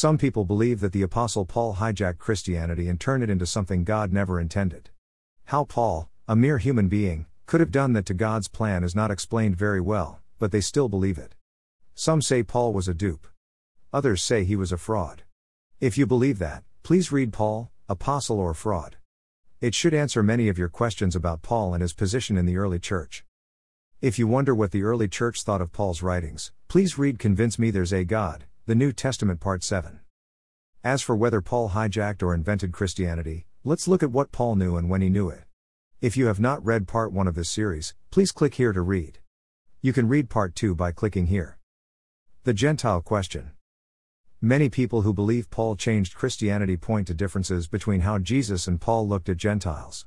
Some people believe that the Apostle Paul hijacked Christianity and turned it into something God never intended. How Paul, a mere human being, could have done that to God's plan is not explained very well, but they still believe it. Some say Paul was a dupe. Others say he was a fraud. If you believe that, please read Paul, Apostle or Fraud. It should answer many of your questions about Paul and his position in the early church. If you wonder what the early church thought of Paul's writings, please read Convince Me There's a God, the New Testament Part 7. As for whether Paul hijacked or invented Christianity, let's look at what Paul knew and when he knew it. If you have not read Part 1 of this series, please click here to read. You can read Part 2 by clicking here. The Gentile Question Many people who believe Paul changed Christianity point to differences between how Jesus and Paul looked at Gentiles.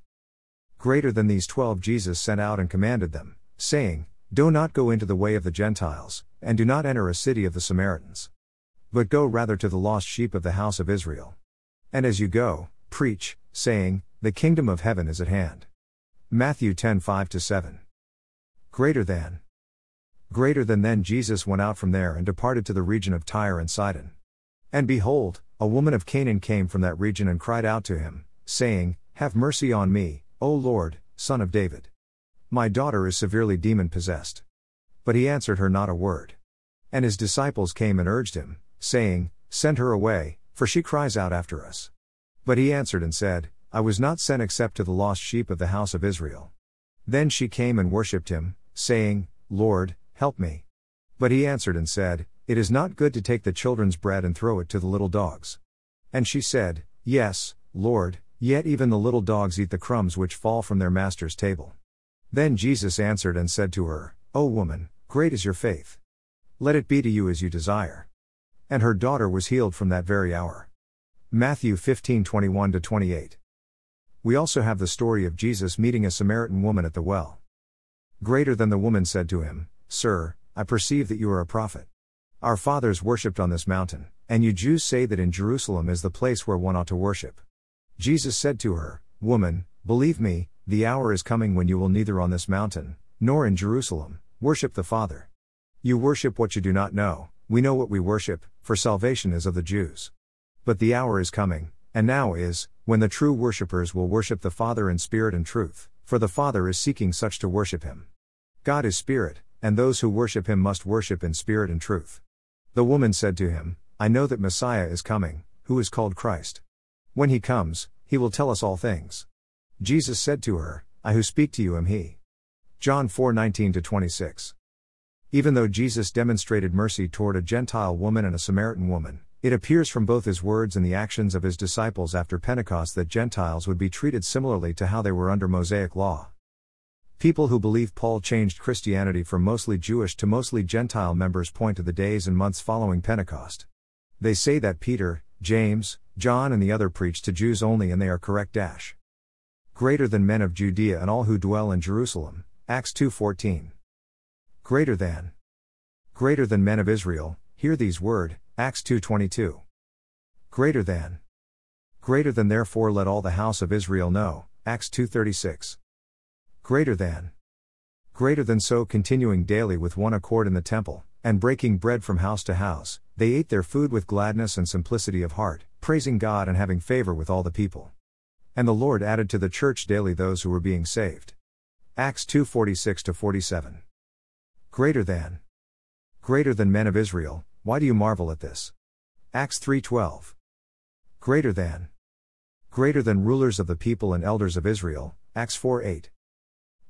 Greater than these twelve Jesus sent out and commanded them, saying, Do not go into the way of the Gentiles, and do not enter a city of the Samaritans. But go rather to the lost sheep of the house of Israel. And as you go, preach, saying, The kingdom of heaven is at hand. Matthew 10 5 7. Greater than. Greater than then Jesus went out from there and departed to the region of Tyre and Sidon. And behold, a woman of Canaan came from that region and cried out to him, saying, Have mercy on me, O Lord, son of David. My daughter is severely demon possessed. But he answered her not a word. And his disciples came and urged him, saying, Send her away, for she cries out after us. But he answered and said, I was not sent except to the lost sheep of the house of Israel. Then she came and worshipped him, saying, Lord, help me. But he answered and said, it is not good to take the children's bread and throw it to the little dogs. And she said, Yes, Lord, yet even the little dogs eat the crumbs which fall from their master's table. Then Jesus answered and said to her, O woman, great is your faith. Let it be to you as you desire. And her daughter was healed from that very hour. Matthew 15 21 28. We also have the story of Jesus meeting a Samaritan woman at the well. Greater than the woman said to him, Sir, I perceive that you are a prophet. Our fathers worshipped on this mountain, and you Jews say that in Jerusalem is the place where one ought to worship. Jesus said to her, Woman, believe me, the hour is coming when you will neither on this mountain, nor in Jerusalem, worship the Father. You worship what you do not know, we know what we worship, for salvation is of the Jews. But the hour is coming, and now is, when the true worshippers will worship the Father in spirit and truth, for the Father is seeking such to worship him. God is spirit, and those who worship him must worship in spirit and truth. The woman said to him, I know that Messiah is coming, who is called Christ. When he comes, he will tell us all things. Jesus said to her, I who speak to you am he. John 4:19 26. Even though Jesus demonstrated mercy toward a Gentile woman and a Samaritan woman, it appears from both his words and the actions of his disciples after Pentecost that Gentiles would be treated similarly to how they were under Mosaic law. People who believe Paul changed Christianity from mostly Jewish to mostly Gentile members point to the days and months following Pentecost. They say that Peter, James, John and the other preached to Jews only and they are correct dash. Greater than men of Judea and all who dwell in Jerusalem. Acts 2:14. Greater than. Greater than men of Israel, hear these word, Acts 2:22. Greater than. Greater than therefore let all the house of Israel know, Acts 2:36. Greater than. Greater than so continuing daily with one accord in the temple, and breaking bread from house to house, they ate their food with gladness and simplicity of heart, praising God and having favor with all the people. And the Lord added to the church daily those who were being saved. Acts 2:46 47. Greater than. Greater than men of Israel, why do you marvel at this? Acts 3:12. Greater than. Greater than rulers of the people and elders of Israel, Acts 4:8.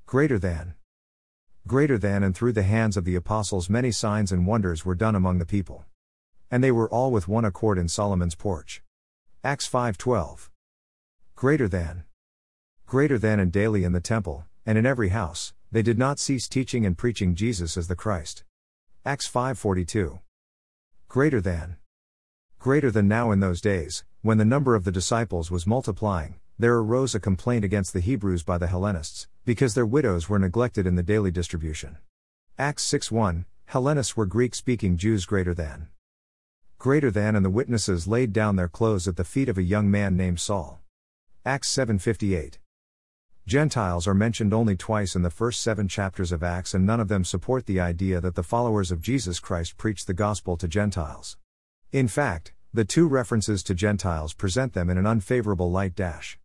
Greater than. Greater than and through the hands of the apostles many signs and wonders were done among the people. And they were all with one accord in Solomon's porch. Acts 5:12. Greater than. Greater than and daily in the temple, and in every house, they did not cease teaching and preaching Jesus as the Christ. Acts 5:42. Greater than. Greater than now in those days, when the number of the disciples was multiplying, there arose a complaint against the Hebrews by the Hellenists, because their widows were neglected in the daily distribution. Acts 6:1 Hellenists were Greek speaking Jews greater than. Greater than and the witnesses laid down their clothes at the feet of a young man named Saul. Acts 7:58. Gentiles are mentioned only twice in the first 7 chapters of Acts and none of them support the idea that the followers of Jesus Christ preached the gospel to Gentiles. In fact, the two references to Gentiles present them in an unfavorable light. Dash.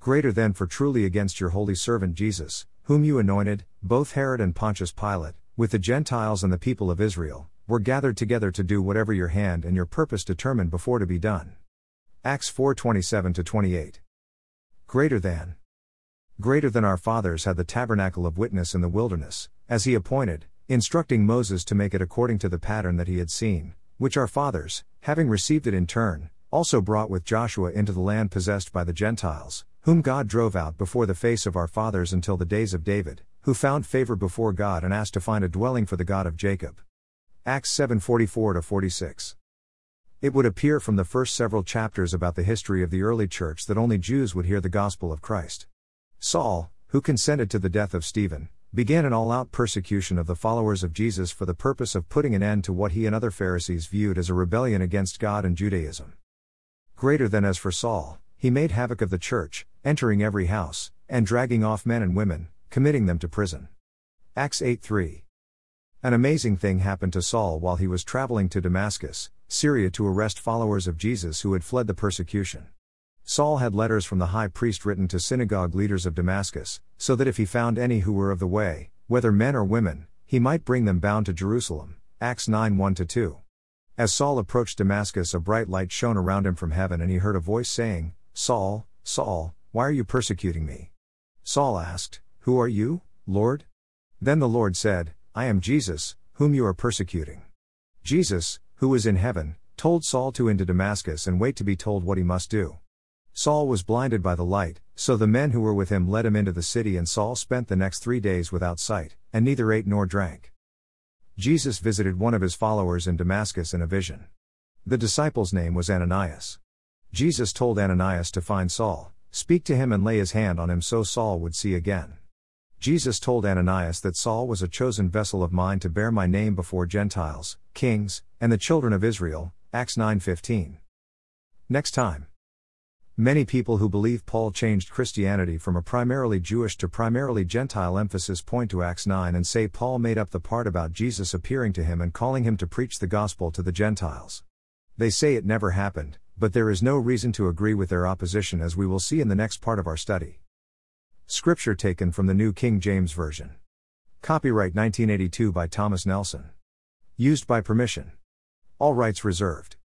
Greater than for truly against your holy servant Jesus, whom you anointed, both Herod and Pontius Pilate, with the Gentiles and the people of Israel, were gathered together to do whatever your hand and your purpose determined before to be done. Acts 4:27 28. Greater than Greater than our fathers had the tabernacle of witness in the wilderness, as he appointed, instructing Moses to make it according to the pattern that he had seen, which our fathers, having received it in turn, also brought with Joshua into the land possessed by the Gentiles, whom God drove out before the face of our fathers until the days of David, who found favor before God and asked to find a dwelling for the God of Jacob. Acts 7:44 46. It would appear from the first several chapters about the history of the early church that only Jews would hear the gospel of Christ. Saul, who consented to the death of Stephen, began an all out persecution of the followers of Jesus for the purpose of putting an end to what he and other Pharisees viewed as a rebellion against God and Judaism. Greater than as for Saul, he made havoc of the church, entering every house, and dragging off men and women, committing them to prison. Acts 8 3. An amazing thing happened to Saul while he was traveling to Damascus, Syria to arrest followers of Jesus who had fled the persecution. Saul had letters from the high priest written to synagogue leaders of Damascus, so that if he found any who were of the way, whether men or women, he might bring them bound to Jerusalem. Acts 9 1 2. As Saul approached Damascus, a bright light shone around him from heaven, and he heard a voice saying, Saul, Saul, why are you persecuting me? Saul asked, Who are you, Lord? Then the Lord said, I am Jesus, whom you are persecuting. Jesus, who is in heaven, told Saul to into Damascus and wait to be told what he must do. Saul was blinded by the light, so the men who were with him led him into the city, and Saul spent the next three days without sight, and neither ate nor drank. Jesus visited one of his followers in Damascus in a vision. The disciple's name was Ananias. Jesus told Ananias to find Saul, speak to him, and lay his hand on him so Saul would see again. Jesus told Ananias that Saul was a chosen vessel of mine to bear my name before Gentiles, kings, and the children of Israel. Acts 9:15. Next time. Many people who believe Paul changed Christianity from a primarily Jewish to primarily Gentile emphasis point to Acts 9 and say Paul made up the part about Jesus appearing to him and calling him to preach the gospel to the Gentiles. They say it never happened, but there is no reason to agree with their opposition as we will see in the next part of our study. Scripture taken from the New King James Version. Copyright 1982 by Thomas Nelson. Used by permission. All rights reserved.